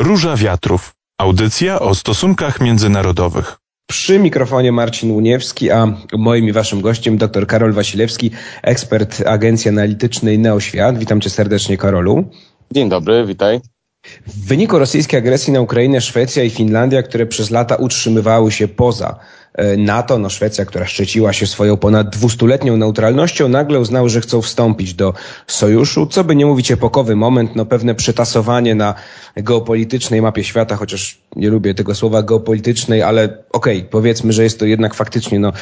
Róża Wiatrów. Audycja o stosunkach międzynarodowych. Przy mikrofonie Marcin Łuniewski, a moim i waszym gościem dr Karol Wasilewski, ekspert agencji analitycznej Neoświat. Witam cię serdecznie, Karolu. Dzień dobry, witaj. W wyniku rosyjskiej agresji na Ukrainę Szwecja i Finlandia, które przez lata utrzymywały się poza NATO, no Szwecja, która szczyciła się swoją ponad dwustuletnią neutralnością, nagle uznały, że chcą wstąpić do sojuszu, co by nie mówić epokowy moment, no pewne przetasowanie na geopolitycznej mapie świata, chociaż nie lubię tego słowa geopolitycznej, ale okej, okay, powiedzmy, że jest to jednak faktycznie no,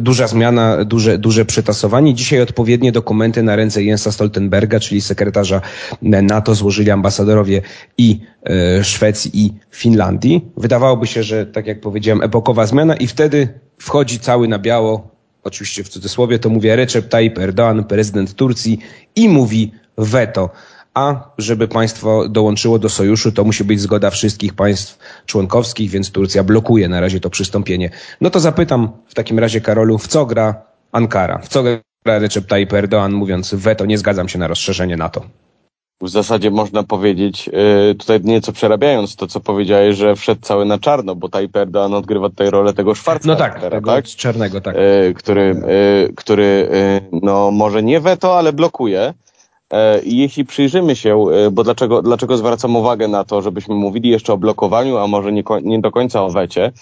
duża zmiana, duże, duże przetasowanie. Dzisiaj odpowiednie dokumenty na ręce Jensa Stoltenberga, czyli sekretarza NATO, złożyli ambasadorowie i e, Szwecji i Finlandii. Wydawałoby się, że tak jak powiedziałem, epokowa zmiana i wtedy wchodzi cały na biało, oczywiście w cudzysłowie to mówię Recep Tayyip Erdoğan, prezydent Turcji i mówi veto a żeby państwo dołączyło do sojuszu, to musi być zgoda wszystkich państw członkowskich, więc Turcja blokuje na razie to przystąpienie. No to zapytam w takim razie, Karolu, w co gra Ankara? W co gra Recep Tayyip Erdoğan, mówiąc veto, nie zgadzam się na rozszerzenie NATO? W zasadzie można powiedzieć, y, tutaj nieco przerabiając to, co powiedziałeś, że wszedł cały na czarno, bo Tayyip Erdoğan odgrywa tutaj rolę tego czwartego. No tak, tego tak? czarnego, tak. Y, który, y, który no może nie weto, ale blokuje. I jeśli przyjrzymy się, bo dlaczego, dlaczego zwracam uwagę na to, żebyśmy mówili jeszcze o blokowaniu, a może nie, nie do końca o wecie,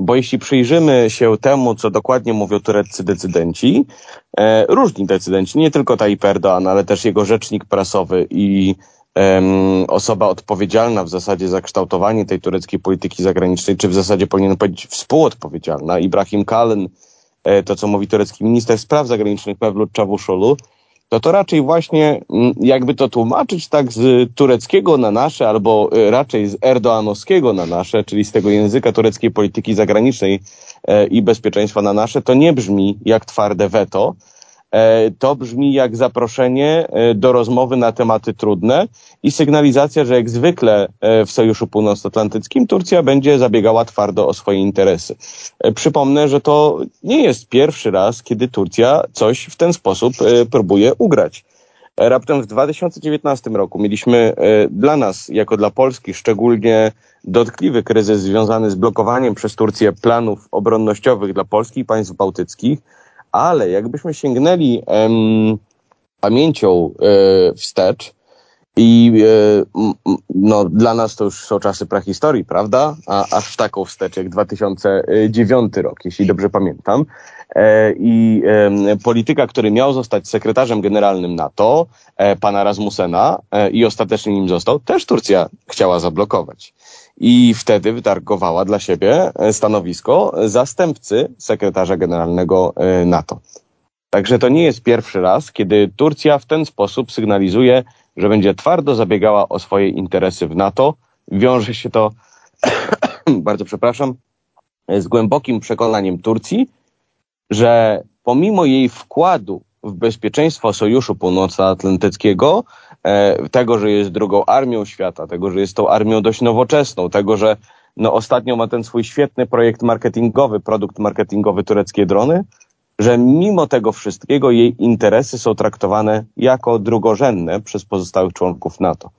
bo jeśli przyjrzymy się temu, co dokładnie mówią tureccy decydenci, e, różni decydenci, nie tylko Tayyip Erdoğan, ale też jego rzecznik prasowy i osoba odpowiedzialna w zasadzie za kształtowanie tej tureckiej polityki zagranicznej, czy w zasadzie powinien powiedzieć współodpowiedzialna, Ibrahim Kalin, to co mówi turecki minister spraw zagranicznych Mevlut Cavusoglu, to to raczej właśnie, mm, jakby to tłumaczyć tak z tureckiego na nasze, albo y, raczej z erdoanowskiego na nasze, czyli z tego języka tureckiej polityki zagranicznej e, i bezpieczeństwa na nasze, to nie brzmi jak twarde weto, to brzmi jak zaproszenie e, do rozmowy na tematy trudne i sygnalizacja, że jak zwykle e, w Sojuszu Północnoatlantyckim Turcja będzie zabiegała twardo o swoje interesy. Przypomnę, że to nie jest pierwszy raz, kiedy Turcja coś w ten sposób próbuje ugrać. Raptem w 2019 roku mieliśmy dla nas, jako dla Polski, szczególnie dotkliwy kryzys związany z blokowaniem przez Turcję planów obronnościowych dla Polski i państw bałtyckich ale jakbyśmy sięgnęli em, pamięcią e, wstecz i e, no, dla nas to już są czasy prehistorii, prawda? A aż taką wstecz jak 2009 rok, jeśli dobrze pamiętam. E, I polityka, który miał zostać sekretarzem generalnym NATO, e, pana Rasmusena e, i ostatecznie nim został, też Turcja chciała zablokować i wtedy wytargowała dla siebie stanowisko zastępcy sekretarza generalnego NATO. Także to nie jest pierwszy raz, kiedy Turcja w ten sposób sygnalizuje, że będzie twardo zabiegała o swoje interesy w NATO. Wiąże się to, bardzo przepraszam, z głębokim przekonaniem Turcji, że pomimo jej wkładu w bezpieczeństwo Sojuszu Północnoatlantyckiego, e, tego, że jest drugą armią świata, tego, że jest tą armią dość nowoczesną, tego, że no ostatnio ma ten swój świetny projekt marketingowy, produkt marketingowy tureckie drony, że mimo tego wszystkiego jej interesy są traktowane jako drugorzędne przez pozostałych członków NATO.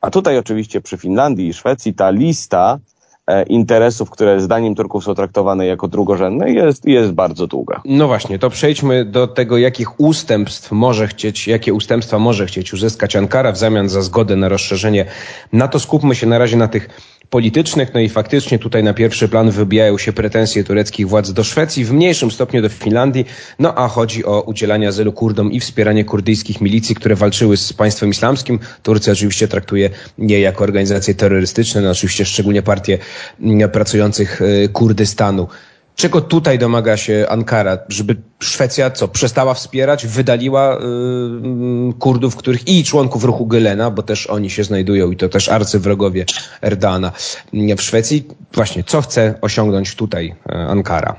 A tutaj oczywiście przy Finlandii i Szwecji ta lista E, interesów, które zdaniem Turków są traktowane jako drugorzędne, jest, jest bardzo długa. No właśnie, to przejdźmy do tego, jakich ustępstw może chcieć, jakie ustępstwa może chcieć uzyskać Ankara w zamian za zgodę na rozszerzenie NATO. Skupmy się na razie na tych politycznych, no i faktycznie tutaj na pierwszy plan wybijają się pretensje tureckich władz do Szwecji, w mniejszym stopniu do Finlandii, no a chodzi o udzielanie azylu Kurdom i wspieranie kurdyjskich milicji, które walczyły z państwem islamskim. Turcja oczywiście traktuje je jako organizacje terrorystyczne, no oczywiście szczególnie partie mm, pracujących y, Kurdystanu. Czego tutaj domaga się Ankara? Żeby Szwecja co, przestała wspierać, wydaliła yy, Kurdów, których i członków ruchu Gylena, bo też oni się znajdują i to też arcywrogowie Erdana w Szwecji. Właśnie, co chce osiągnąć tutaj y, Ankara?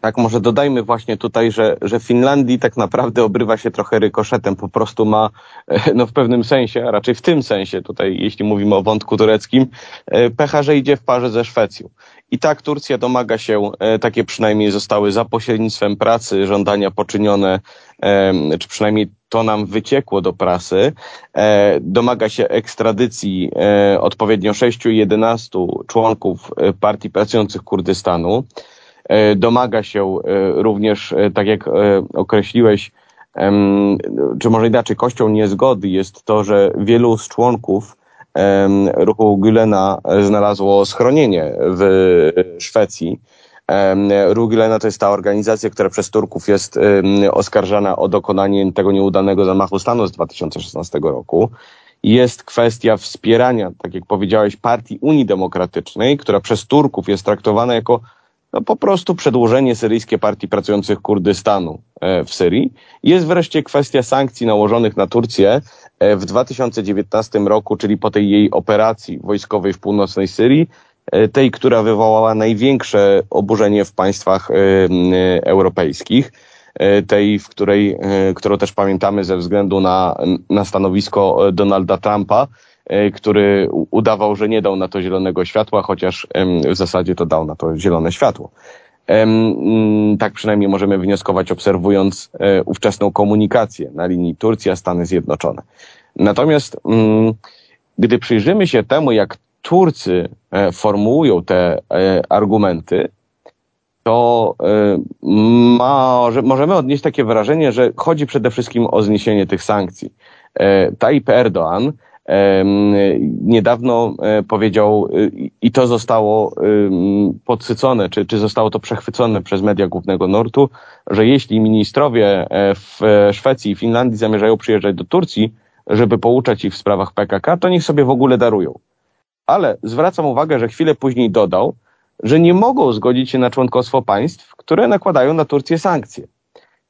Tak, może dodajmy właśnie tutaj, że, że Finlandii tak naprawdę obrywa się trochę rykoszetem, po prostu ma, e, no w pewnym sensie, a raczej w tym sensie tutaj, jeśli mówimy o wątku tureckim, e, pecha, że idzie w parze ze Szwecją. I tak Turcja domaga się, e, takie przynajmniej zostały za pośrednictwem pracy żądania poczynione, czy przynajmniej to nam wyciekło do prasy, domaga się ekstradycji odpowiednio 6 i 11 członków partii pracujących Kurdystanu. E, domaga się e, również, e, tak jak określiłeś, czy może inaczej, kością niezgody jest to, że wielu z członków ruchu Gülena znalazło schronienie w Szwecji. Ruch Gülena to jest ta organizacja, która przez Turków jest oskarżana o dokonanie tego nieudanego zamachu stanu z 2016 roku. Jest kwestia wspierania, tak jak powiedziałeś, partii Unii Demokratycznej, która przez Turków jest traktowana jako no po prostu przedłużenie syryjskiej partii pracujących Kurdystanu e, w Syrii. Jest wreszcie kwestia sankcji nałożonych na Turcję e, w 2019 roku, czyli po tej jej operacji wojskowej w północnej Syrii, e, tej, która wywołała największe oburzenie w państwach europejskich, tej, w której, którą też pamiętamy ze względu na, na stanowisko Donalda Trumpa, E, który udawał, że nie dał na to zielonego światła, chociaż w zasadzie to dał na to zielone światło. Mm, tak przynajmniej możemy wnioskować, obserwując e, ówczesną komunikację na linii Turcja-Stany Zjednoczone. Natomiast mm, gdy przyjrzymy się temu, jak Turcy e, formułują te argumenty, to może, możemy odnieść takie wrażenie, że chodzi przede wszystkim o zniesienie tych sankcji. Tayyip Erdoğan niedawno e, powiedział, e, i to zostało podsycone, czy, czy zostało to przechwycone przez media głównego nurtu, że jeśli ministrowie e, w Szwecji i Finlandii zamierzają przyjeżdżać do Turcji, żeby pouczać ich w sprawach PKK, to niech sobie w ogóle darują. Ale zwracam uwagę, że chwilę później dodał, że nie mogą zgodzić się na członkostwo państw, które nakładają na Turcję sankcje.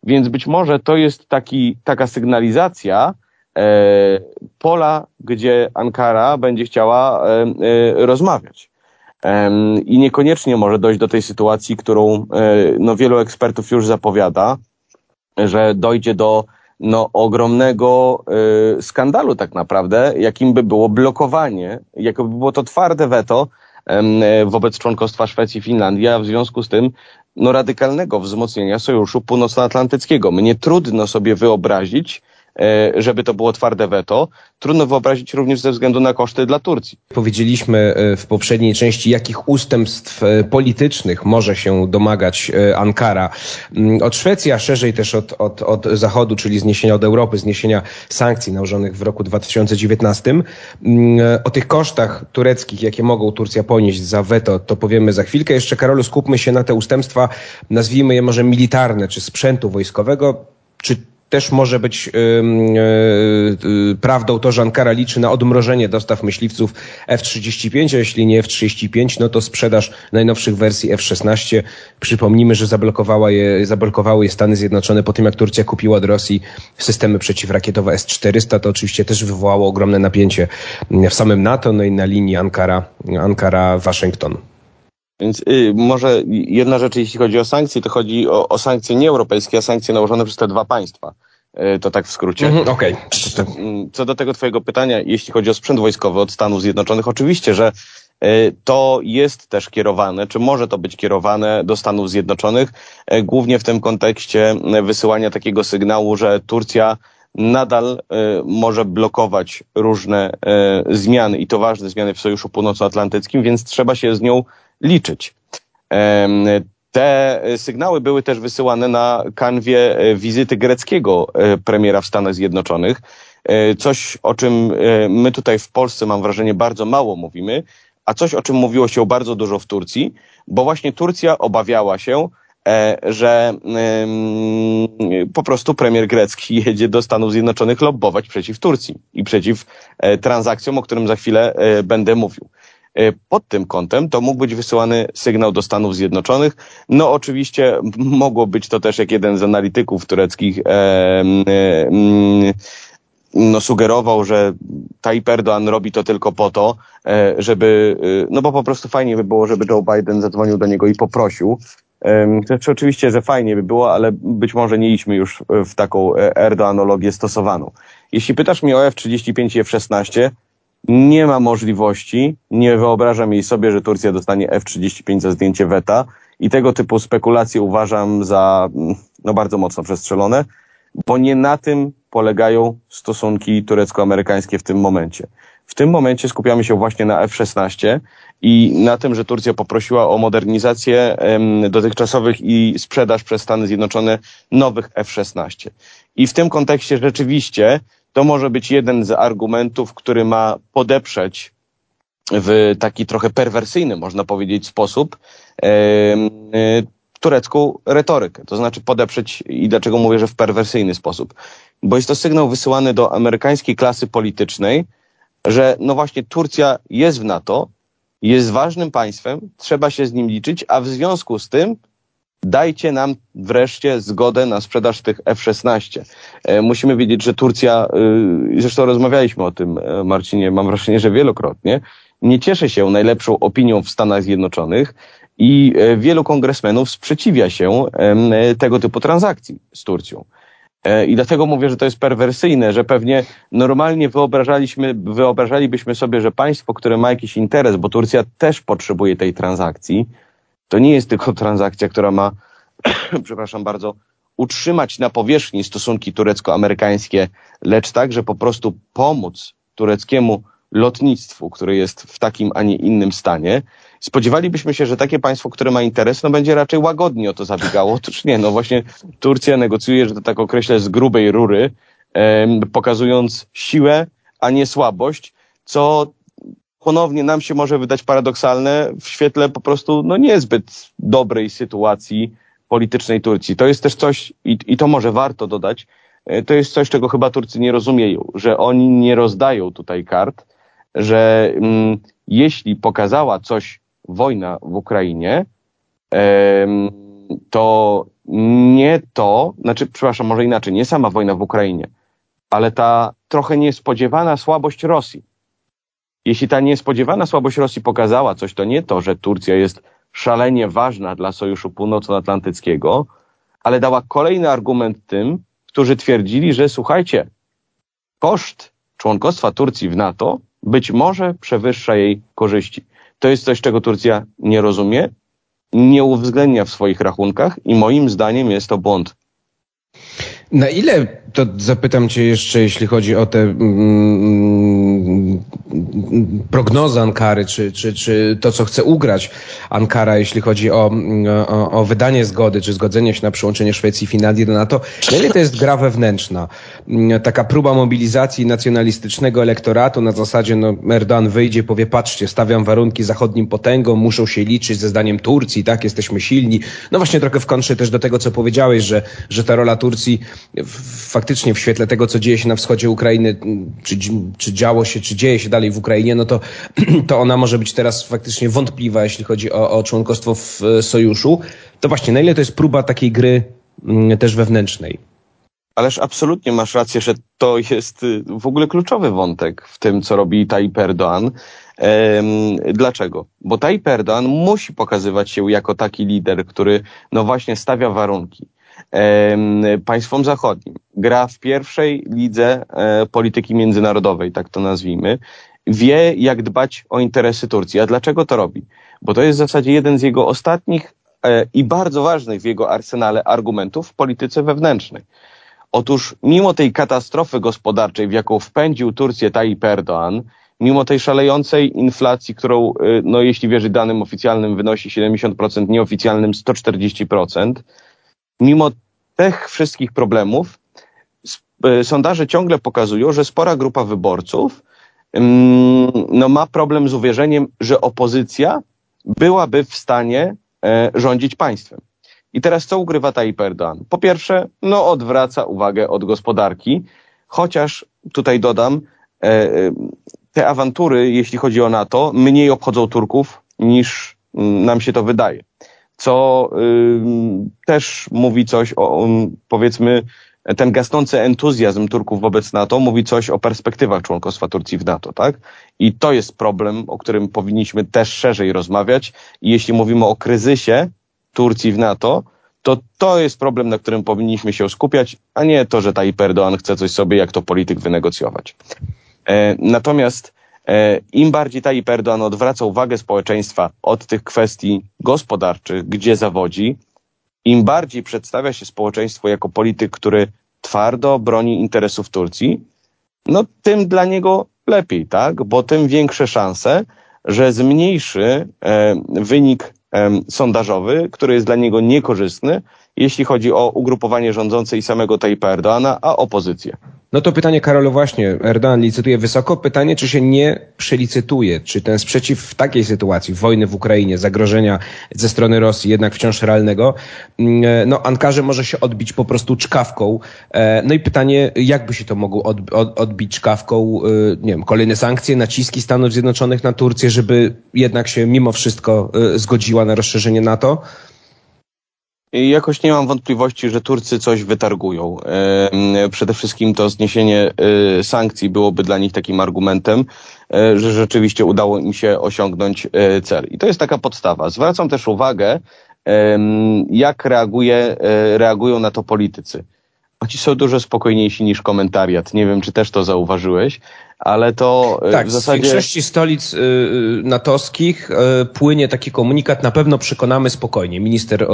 Więc być może to jest taki, taka sygnalizacja, E, pola, gdzie Ankara będzie chciała e, e, rozmawiać. I niekoniecznie może dojść do tej sytuacji, którą no, wielu ekspertów już zapowiada, że dojdzie do no, ogromnego skandalu tak naprawdę, jakim by było blokowanie, jakoby było to twarde weto wobec członkostwa Szwecji i Finlandii, a w związku z tym no, radykalnego wzmocnienia Sojuszu Północnoatlantyckiego. Mnie trudno sobie wyobrazić, E, żeby to było twarde weto. Trudno wyobrazić również ze względu na koszty dla Turcji. Powiedzieliśmy e, w poprzedniej części, jakich ustępstw e, politycznych może się domagać Ankara mm, od Szwecji, a szerzej też od, od, od Zachodu, czyli zniesienia od Europy, zniesienia sankcji nałożonych w roku 2019. Mm, o tych kosztach tureckich, jakie mogą Turcja ponieść za weto, to powiemy za chwilkę. Jeszcze, Karolu, skupmy się na te ustępstwa, nazwijmy je może militarne, czy sprzętu wojskowego. Czy też może być yy, yy, prawdą to, że Ankara liczy na odmrożenie dostaw myśliwców F-35, a jeśli nie F-35, no to sprzedaż najnowszych wersji F-16. Przypomnijmy, że zablokowała je, zablokowały je Stany Zjednoczone po tym, jak Turcja kupiła od Rosji systemy przeciwrakietowe S-400. To oczywiście też wywołało ogromne napięcie w samym NATO, no i na linii Ankara, Ankara-Waszyngton. Więc y, może jedna rzecz, jeśli chodzi o sankcje, to chodzi o, o sankcje nieeuropejskie, a sankcje nałożone przez te dwa państwa. Y, to tak w skrócie. Mm -hmm, Okej. Okay. Co do tego twojego pytania, jeśli chodzi o sprzęt wojskowy od Stanów Zjednoczonych, oczywiście, że y, to jest też kierowane, czy może to być kierowane do Stanów Zjednoczonych, y, głównie w tym kontekście wysyłania takiego sygnału, że Turcja nadal może blokować różne zmiany i to ważne zmiany w Sojuszu Północnoatlantyckim, więc trzeba się z nią liczyć. Te sygnały były też wysyłane na kanwie e, wizyty greckiego e, premiera w Stanach Zjednoczonych. E, coś, o czym my tutaj w Polsce, mam wrażenie, bardzo mało mówimy, a coś, o czym mówiło się bardzo dużo w Turcji, bo właśnie Turcja obawiała się, że po prostu premier grecki jedzie do Stanów Zjednoczonych lobbować przeciw Turcji i przeciw transakcjom, o którym za chwilę będę mówił. E, pod tym kątem to mógł być wysyłany sygnał do Stanów Zjednoczonych. No oczywiście mogło być to też, jak jeden z analityków tureckich e, e, no, sugerował, że Tayyip Erdoğan robi to tylko po to, e, żeby, e, no bo po prostu fajnie by było, żeby Joe Biden zadzwonił do niego i poprosił, Znaczy oczywiście, że fajnie by było, ale być może nie idźmy już w taką erdoanologię stosowaną. Jeśli pytasz mnie o F-35 i F-16, nie ma możliwości, nie wyobrażam jej sobie, że Turcja dostanie F-35 za zdjęcie weta i tego typu spekulacje uważam za no, bardzo mocno przestrzelone, bo nie na tym polegają stosunki turecko-amerykańskie w tym momencie. W tym momencie skupiamy się właśnie na F-16 i na tym, że Turcja poprosiła o modernizację dotychczasowych i sprzedaż przez Stany Zjednoczone nowych F-16. I w tym kontekście rzeczywiście to może być jeden z argumentów, który ma podeprzeć w taki trochę perwersyjny, można powiedzieć, sposób e, turecką retorykę. To znaczy podeprzeć, i dlaczego mówię, że w perwersyjny sposób? Bo jest to sygnał wysyłany do amerykańskiej klasy politycznej, że no właśnie Turcja jest w NATO, jest ważnym państwem, trzeba się z nim liczyć, a w związku z tym dajcie nam wreszcie zgodę na sprzedaż tych F-16. E, musimy wiedzieć, że Turcja, e, zresztą rozmawialiśmy o tym, e, Marcinie, mam wrażenie, że wielokrotnie, nie cieszy się najlepszą opinią w Stanach Zjednoczonych i wielu kongresmenów sprzeciwia się tego typu transakcji z Turcją. I dlatego mówię, że to jest perwersyjne, że pewnie normalnie wyobrażaliśmy, wyobrażalibyśmy sobie, że państwo, które ma jakiś interes, bo Turcja też potrzebuje tej transakcji, to nie jest tylko transakcja, która ma, przepraszam bardzo, utrzymać na powierzchni stosunki turecko-amerykańskie, lecz także po prostu pomóc tureckiemu lotnictwu, które jest w takim, a nie innym stanie. Spodziewalibyśmy się, że takie państwo, które ma interes, no będzie raczej łagodnie o to zabiegało. Otóż nie, no właśnie Turcja negocjuje, że to tak określę, z grubej rury, pokazując siłę, a nie słabość, co ponownie nam się może wydać paradoksalne w świetle po prostu no niezbyt dobrej sytuacji politycznej Turcji. To jest też coś, i, i to może warto dodać, e, to jest coś, czego chyba Turcy nie rozumieją, że oni nie rozdają tutaj kart, że mm, jeśli pokazała coś wojna w Ukrainie, to nie to, znaczy, przepraszam, może inaczej, nie sama wojna w Ukrainie, ale ta trochę niespodziewana słabość Rosji. Jeśli ta niespodziewana słabość Rosji pokazała coś, to nie to, że Turcja jest szalenie ważna dla Sojuszu Północnoatlantyckiego, ale dała kolejny argument tym, którzy twierdzili, że słuchajcie, koszt członkostwa Turcji w NATO być może przewyższa jej korzyści. To jest coś, czego Turcja nie rozumie, nie uwzględnia w swoich rachunkach i moim zdaniem jest to błąd. Na ile, to zapytam Cię jeszcze, jeśli chodzi o te mm, prognozy Ankary, czy, czy, czy to, co chce ugrać Ankara, jeśli chodzi o, o, o, wydanie zgody, czy zgodzenie się na przyłączenie Szwecji i Finlandii do NATO, na ile to jest gra wewnętrzna? Taka próba mobilizacji nacjonalistycznego elektoratu na zasadzie, no Erdogan wyjdzie, powie, patrzcie, stawiam warunki zachodnim potęgom, muszą się liczyć ze zdaniem Turcji, tak, jesteśmy silni. No właśnie trochę w kontrze też do tego, co powiedziałeś, że, że ta rola Turcji faktycznie w świetle tego, co dzieje się na wschodzie Ukrainy, czy, czy działo się, czy dzieje się dalej w Ukrainie, no to, to ona może być teraz faktycznie wątpliwa, jeśli chodzi o, o członkostwo w e, sojuszu. To właśnie, na ile to jest próba takiej gry mm, też wewnętrznej? Ależ absolutnie masz rację, że to jest y, w ogóle kluczowy wątek w tym, co robi Tayyip Erdoğan. Dlaczego? Bo Tayyip Erdoğan musi pokazywać się jako taki lider, który no właśnie stawia warunki państwom zachodnim. Gra w pierwszej lidze e, polityki międzynarodowej, tak to nazwijmy. Wie, jak dbać o interesy Turcji. A dlaczego to robi? Bo to jest w zasadzie jeden z jego ostatnich e, i bardzo ważnych w jego arsenale argumentów w polityce wewnętrznej. Otóż mimo tej katastrofy gospodarczej, w jaką wpędził Turcję Tayyip Erdoğan, mimo tej szalejącej inflacji, którą, e, no jeśli wierzyć danym oficjalnym, wynosi 70%, nieoficjalnym 140%, mimo tych wszystkich problemów, e, sondaże ciągle pokazują, że spora grupa wyborców mm, no, ma problem z uwierzeniem, że opozycja byłaby w stanie e, rządzić państwem. I teraz co ugrywa Tayyip Erdoğan? Po pierwsze, no odwraca uwagę od gospodarki, chociaż tutaj dodam, e, te awantury, jeśli chodzi o NATO, mniej obchodzą Turków niż mm, nam się to wydaje co też mówi coś o, powiedzmy, ten gasnący entuzjazm Turków wobec NATO mówi coś o perspektywach członkostwa Turcji w NATO, tak? I to jest problem, o którym powinniśmy też szerzej rozmawiać. I jeśli mówimy o kryzysie, Turcji w NATO, to to jest problem, na którym powinniśmy się skupiać, a nie to, że Tayyip Erdoğan chce coś sobie jak to polityk wynegocjować. E, natomiast im bardziej Tayyip Erdoğan odwraca uwagę społeczeństwa od tych kwestii gospodarczych, gdzie zawodzi, im bardziej przedstawia się społeczeństwo jako polityk, który twardo broni interesów Turcji, no tym dla niego lepiej, tak? Bo tym większe szanse, że zmniejszy e, wynik e, sondażowy, który jest dla niego niekorzystny, jeśli chodzi o ugrupowanie rządzące i samego Tayyipa Erdoana, a opozycję. No to pytanie, Karolu, właśnie. Erdogan licytuje wysoko. Pytanie, czy się nie przelicytuje? Czy ten sprzeciw w takiej sytuacji, wojny w Ukrainie, zagrożenia ze strony Rosji, jednak wciąż realnego, mm, no Ankarze może się odbić po prostu czkawką. E, no i pytanie, jak by się to mogło odbić czkawką? E, nie wiem, kolejne sankcje, naciski Stanów Zjednoczonych na Turcję, żeby jednak się mimo wszystko e, zgodziła na rozszerzenie NATO? Jakoś nie mam wątpliwości, że Turcy coś wytargują. Przede wszystkim to zniesienie e, sankcji byłoby dla nich takim argumentem, e, że rzeczywiście udało im się osiągnąć e, cel. I to jest taka podstawa. Zwracam też uwagę, jak reaguje, reagują na to politycy. Oni są dużo spokojniejsi niż komentariat. Nie wiem, czy też to zauważyłeś, ale to tak, w zasadzie... z większości stolic y, y, natowskich płynie taki komunikat, na pewno przekonamy spokojnie. Minister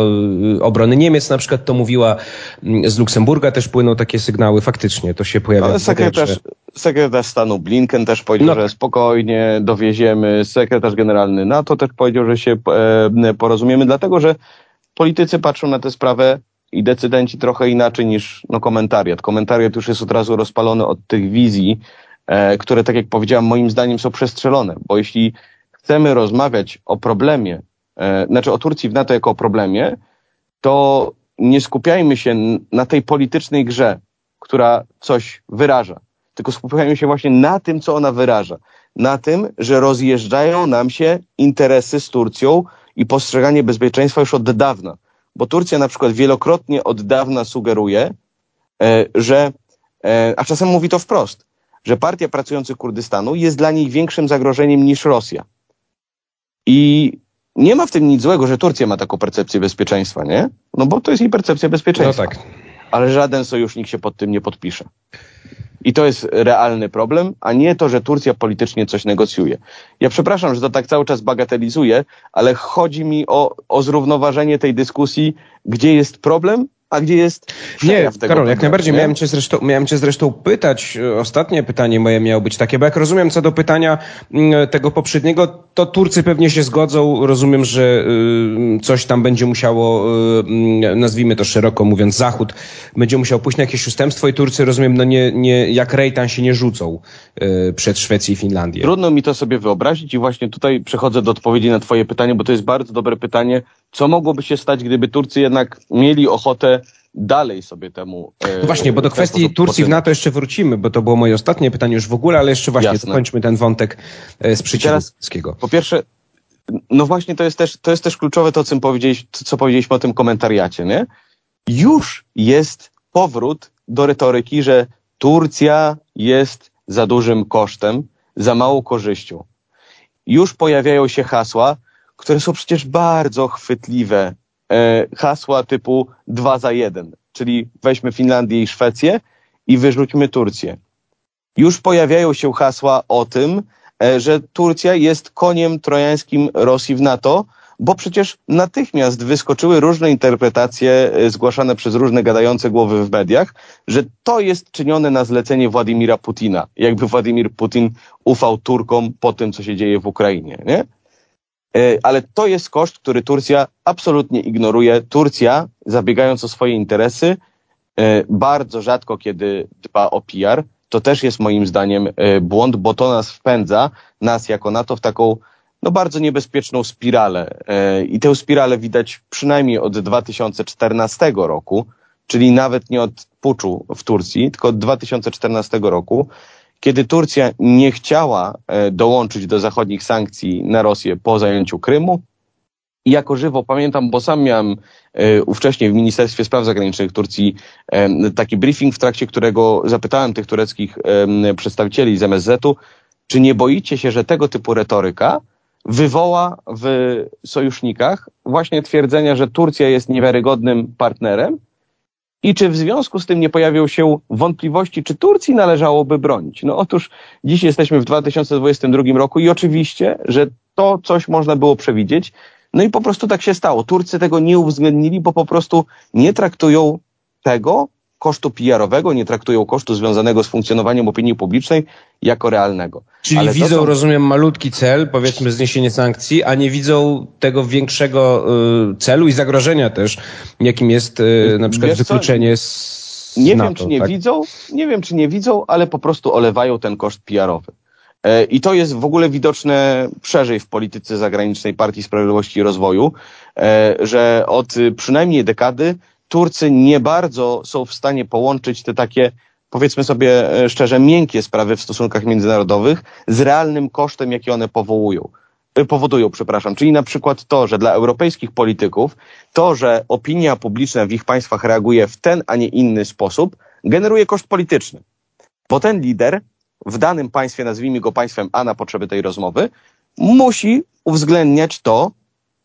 obrony Niemiec na przykład to mówiła, z Luksemburga też płyną takie sygnały, faktycznie to się pojawia. Ale sekretarz, sekretarz stanu Blinken też powiedział, no. że spokojnie dowieziemy, sekretarz generalny NATO też powiedział, że się e, porozumiemy, dlatego że politycy patrzą na tę sprawę i decydenci trochę inaczej niż no, komentariat. Komentariat już jest od razu rozpalony od tych wizji, e, które, tak jak powiedziałem, moim zdaniem są przestrzelone, bo jeśli chcemy rozmawiać o problemie, e, znaczy o Turcji w NATO jako o problemie, to nie skupiajmy się na tej politycznej grze, która coś wyraża, tylko skupiajmy się właśnie na tym, co ona wyraża. Na tym, że rozjeżdżają nam się interesy z Turcją i postrzeganie bezpieczeństwa już od dawna. Bo Turcja na przykład wielokrotnie od dawna sugeruje, e, że, e, a czasem mówi to wprost, że partia pracujących Kurdystanu jest dla niej większym zagrożeniem niż Rosja. I nie ma w tym nic złego, że Turcja ma taką percepcję bezpieczeństwa, nie? No bo to jest jej percepcja bezpieczeństwa. No tak. Ale żaden sojusznik się pod tym nie podpisze. I to jest realny problem, a nie to, że Turcja politycznie coś negocjuje. Ja przepraszam, że to tak cały czas bagatelizuję, ale chodzi mi o, o zrównoważenie tej dyskusji, gdzie jest problem, a gdzie jest Nie, Karol, jak najbardziej. Nie? Miałem, cię zresztą, miałem cię zresztą pytać, e, ostatnie pytanie moje miało być takie, bo jak rozumiem co do pytania mm, tego poprzedniego, to Turcy pewnie się zgodzą. Rozumiem, że y, coś tam będzie musiało, mm, nazwijmy to szeroko mówiąc, Zachód będzie musiał pójść na jakieś ustępstwo i Turcy, rozumiem, no nie, nie jak Rejtan się nie rzucą przed Szwecję i Finlandię. Trudno mi to sobie wyobrazić i właśnie tutaj przechodzę do odpowiedzi na twoje pytanie, bo to jest bardzo dobre pytanie. Co mogłoby się stać, gdyby Turcy jednak mieli ochotę dalej sobie temu. E, no właśnie, bo do kwestii Turcji w NATO jeszcze wrócimy, bo to było moje ostatnie pytanie już w ogóle, ale jeszcze właśnie Jasne. dokończmy ten wątek e, sprzeciwu polskiego. Po pierwsze, no właśnie to jest też, to jest też kluczowe to, co, powiedzieliś, co powiedzieliśmy o tym komentariacie, nie? Już jest powrót do retoryki, że Turcja jest za dużym kosztem, za małą korzyścią. Już pojawiają się hasła, które są przecież bardzo chwytliwe E, hasła typu dwa za jeden, czyli weźmy Finlandię i Szwecję i wyrzućmy Turcję. Już pojawiają się hasła o tym, e, że Turcja jest koniem trojańskim Rosji w NATO, bo przecież natychmiast wyskoczyły różne interpretacje e, zgłaszane przez różne gadające głowy w mediach, że to jest czynione na zlecenie Władimira Putina. Jakby Władimir Putin ufał Turkom po tym, co się dzieje w Ukrainie, nie? E, ale to jest koszt, który Turcja absolutnie ignoruje. Turcja, zabiegając o swoje interesy, e, bardzo rzadko kiedy dba o PR, to też jest moim zdaniem e, błąd, bo to nas wpędza, nas jako NATO, w taką no bardzo niebezpieczną spiralę. I tę spiralę widać przynajmniej od 2014 roku, czyli nawet nie od puczu w Turcji, tylko od 2014 roku, kiedy Turcja nie chciała e, dołączyć do zachodnich sankcji na Rosję po zajęciu Krymu, i jako żywo pamiętam, bo sam miałem e, ówcześnie w Ministerstwie Spraw Zagranicznych Turcji e, taki briefing, w trakcie którego zapytałem tych tureckich przedstawicieli z MSZ-u, czy nie boicie się, że tego typu retoryka wywoła w sojusznikach właśnie twierdzenia, że Turcja jest niewiarygodnym partnerem i czy w związku z tym nie pojawią się wątpliwości, czy Turcji należałoby bronić? No otóż dziś jesteśmy w 2022 roku i oczywiście, że to coś można było przewidzieć. No i po prostu tak się stało. Turcy tego nie uwzględnili, bo po prostu nie traktują tego kosztu PR-owego, nie traktują kosztu związanego z funkcjonowaniem opinii publicznej jako realnego. Czyli Ale widzą, są... rozumiem, malutki cel, powiedzmy zniesienie sankcji, a nie widzą tego większego y, celu i zagrożenia też, jakim jest y, na przykład Wiesz wykluczenie z Nie NATO, wiem, czy nie tak? widzą, nie wiem, czy nie widzą, ale po prostu olewają ten koszt PR-owy. E, I to jest w ogóle widoczne szerzej w polityce zagranicznej Partii Sprawiedliwości i Rozwoju, e, że od przynajmniej dekady Turcy nie bardzo są w stanie połączyć te takie, powiedzmy sobie e, szczerze, miękkie sprawy w stosunkach międzynarodowych z realnym kosztem, jaki one powołują powodują, przepraszam, czyli na przykład to, że dla europejskich polityków to, że opinia publiczna w ich państwach reaguje w ten, a nie inny sposób, generuje koszt polityczny. Bo ten lider w danym państwie, nazwijmy go państwem A na potrzeby tej rozmowy, musi uwzględniać to,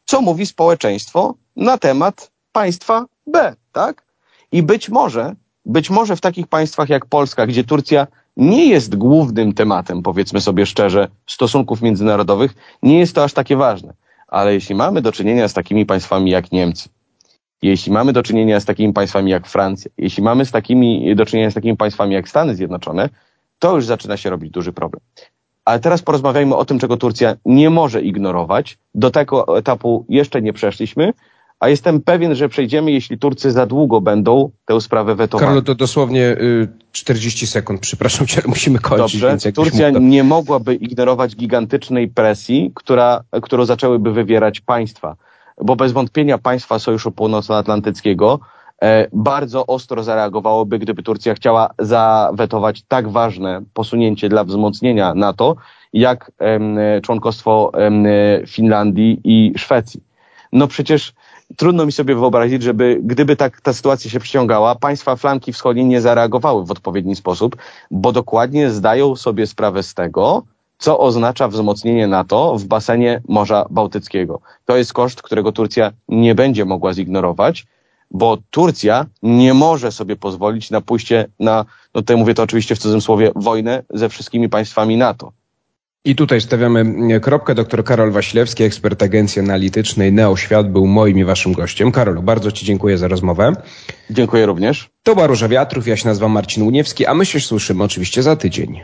co mówi społeczeństwo na temat państwa B, tak? I być może, być może w takich państwach jak Polska, gdzie Turcja nie jest głównym tematem, powiedzmy sobie szczerze, stosunków międzynarodowych, nie jest to aż takie ważne. Ale jeśli mamy do czynienia z takimi państwami jak Niemcy, jeśli mamy do czynienia z takimi państwami jak Francja, jeśli mamy z takimi, do czynienia z takimi państwami jak Stany Zjednoczone, to już zaczyna się robić duży problem. Ale teraz porozmawiajmy o tym, czego Turcja nie może ignorować. Do tego etapu jeszcze nie przeszliśmy, a jestem pewien, że przejdziemy, jeśli Turcy za długo będą tę sprawę wetowali. Karlo, to dosłownie 40 y, sekund, przepraszam cię, ale musimy kończyć. Dobrze, Turcja nie mogłaby ignorować gigantycznej presji, która, którą zaczęłyby wywierać państwa, bo bez wątpienia państwa Sojuszu Północnoatlantyckiego e, bardzo ostro zareagowałoby, gdyby Turcja chciała zawetować tak ważne posunięcie dla wzmocnienia NATO, jak członkostwo Finlandii i Szwecji. No przecież trudno mi sobie wyobrazić, żeby gdyby tak ta sytuacja się przyciągała, państwa flanki wschodniej nie zareagowały w odpowiedni sposób, bo dokładnie zdają sobie sprawę z tego, co oznacza wzmocnienie NATO w basenie Morza Bałtyckiego. To jest koszt, którego Turcja nie będzie mogła zignorować, bo Turcja nie może sobie pozwolić na pójście na, no tutaj mówię to oczywiście w cudzysłowie, wojnę ze wszystkimi państwami NATO. I tutaj stawiamy kropkę. Doktor Karol Wasilewski, ekspert agencji analitycznej Neoświat, był moim i waszym gościem. Karolu, bardzo ci dziękuję za rozmowę. Dziękuję również. To była Róża Wiatrów, ja się nazywam Marcin Uniewski, a my się słyszymy oczywiście za tydzień.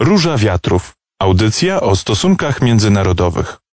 Róża Wiatrów. Audycja o stosunkach międzynarodowych.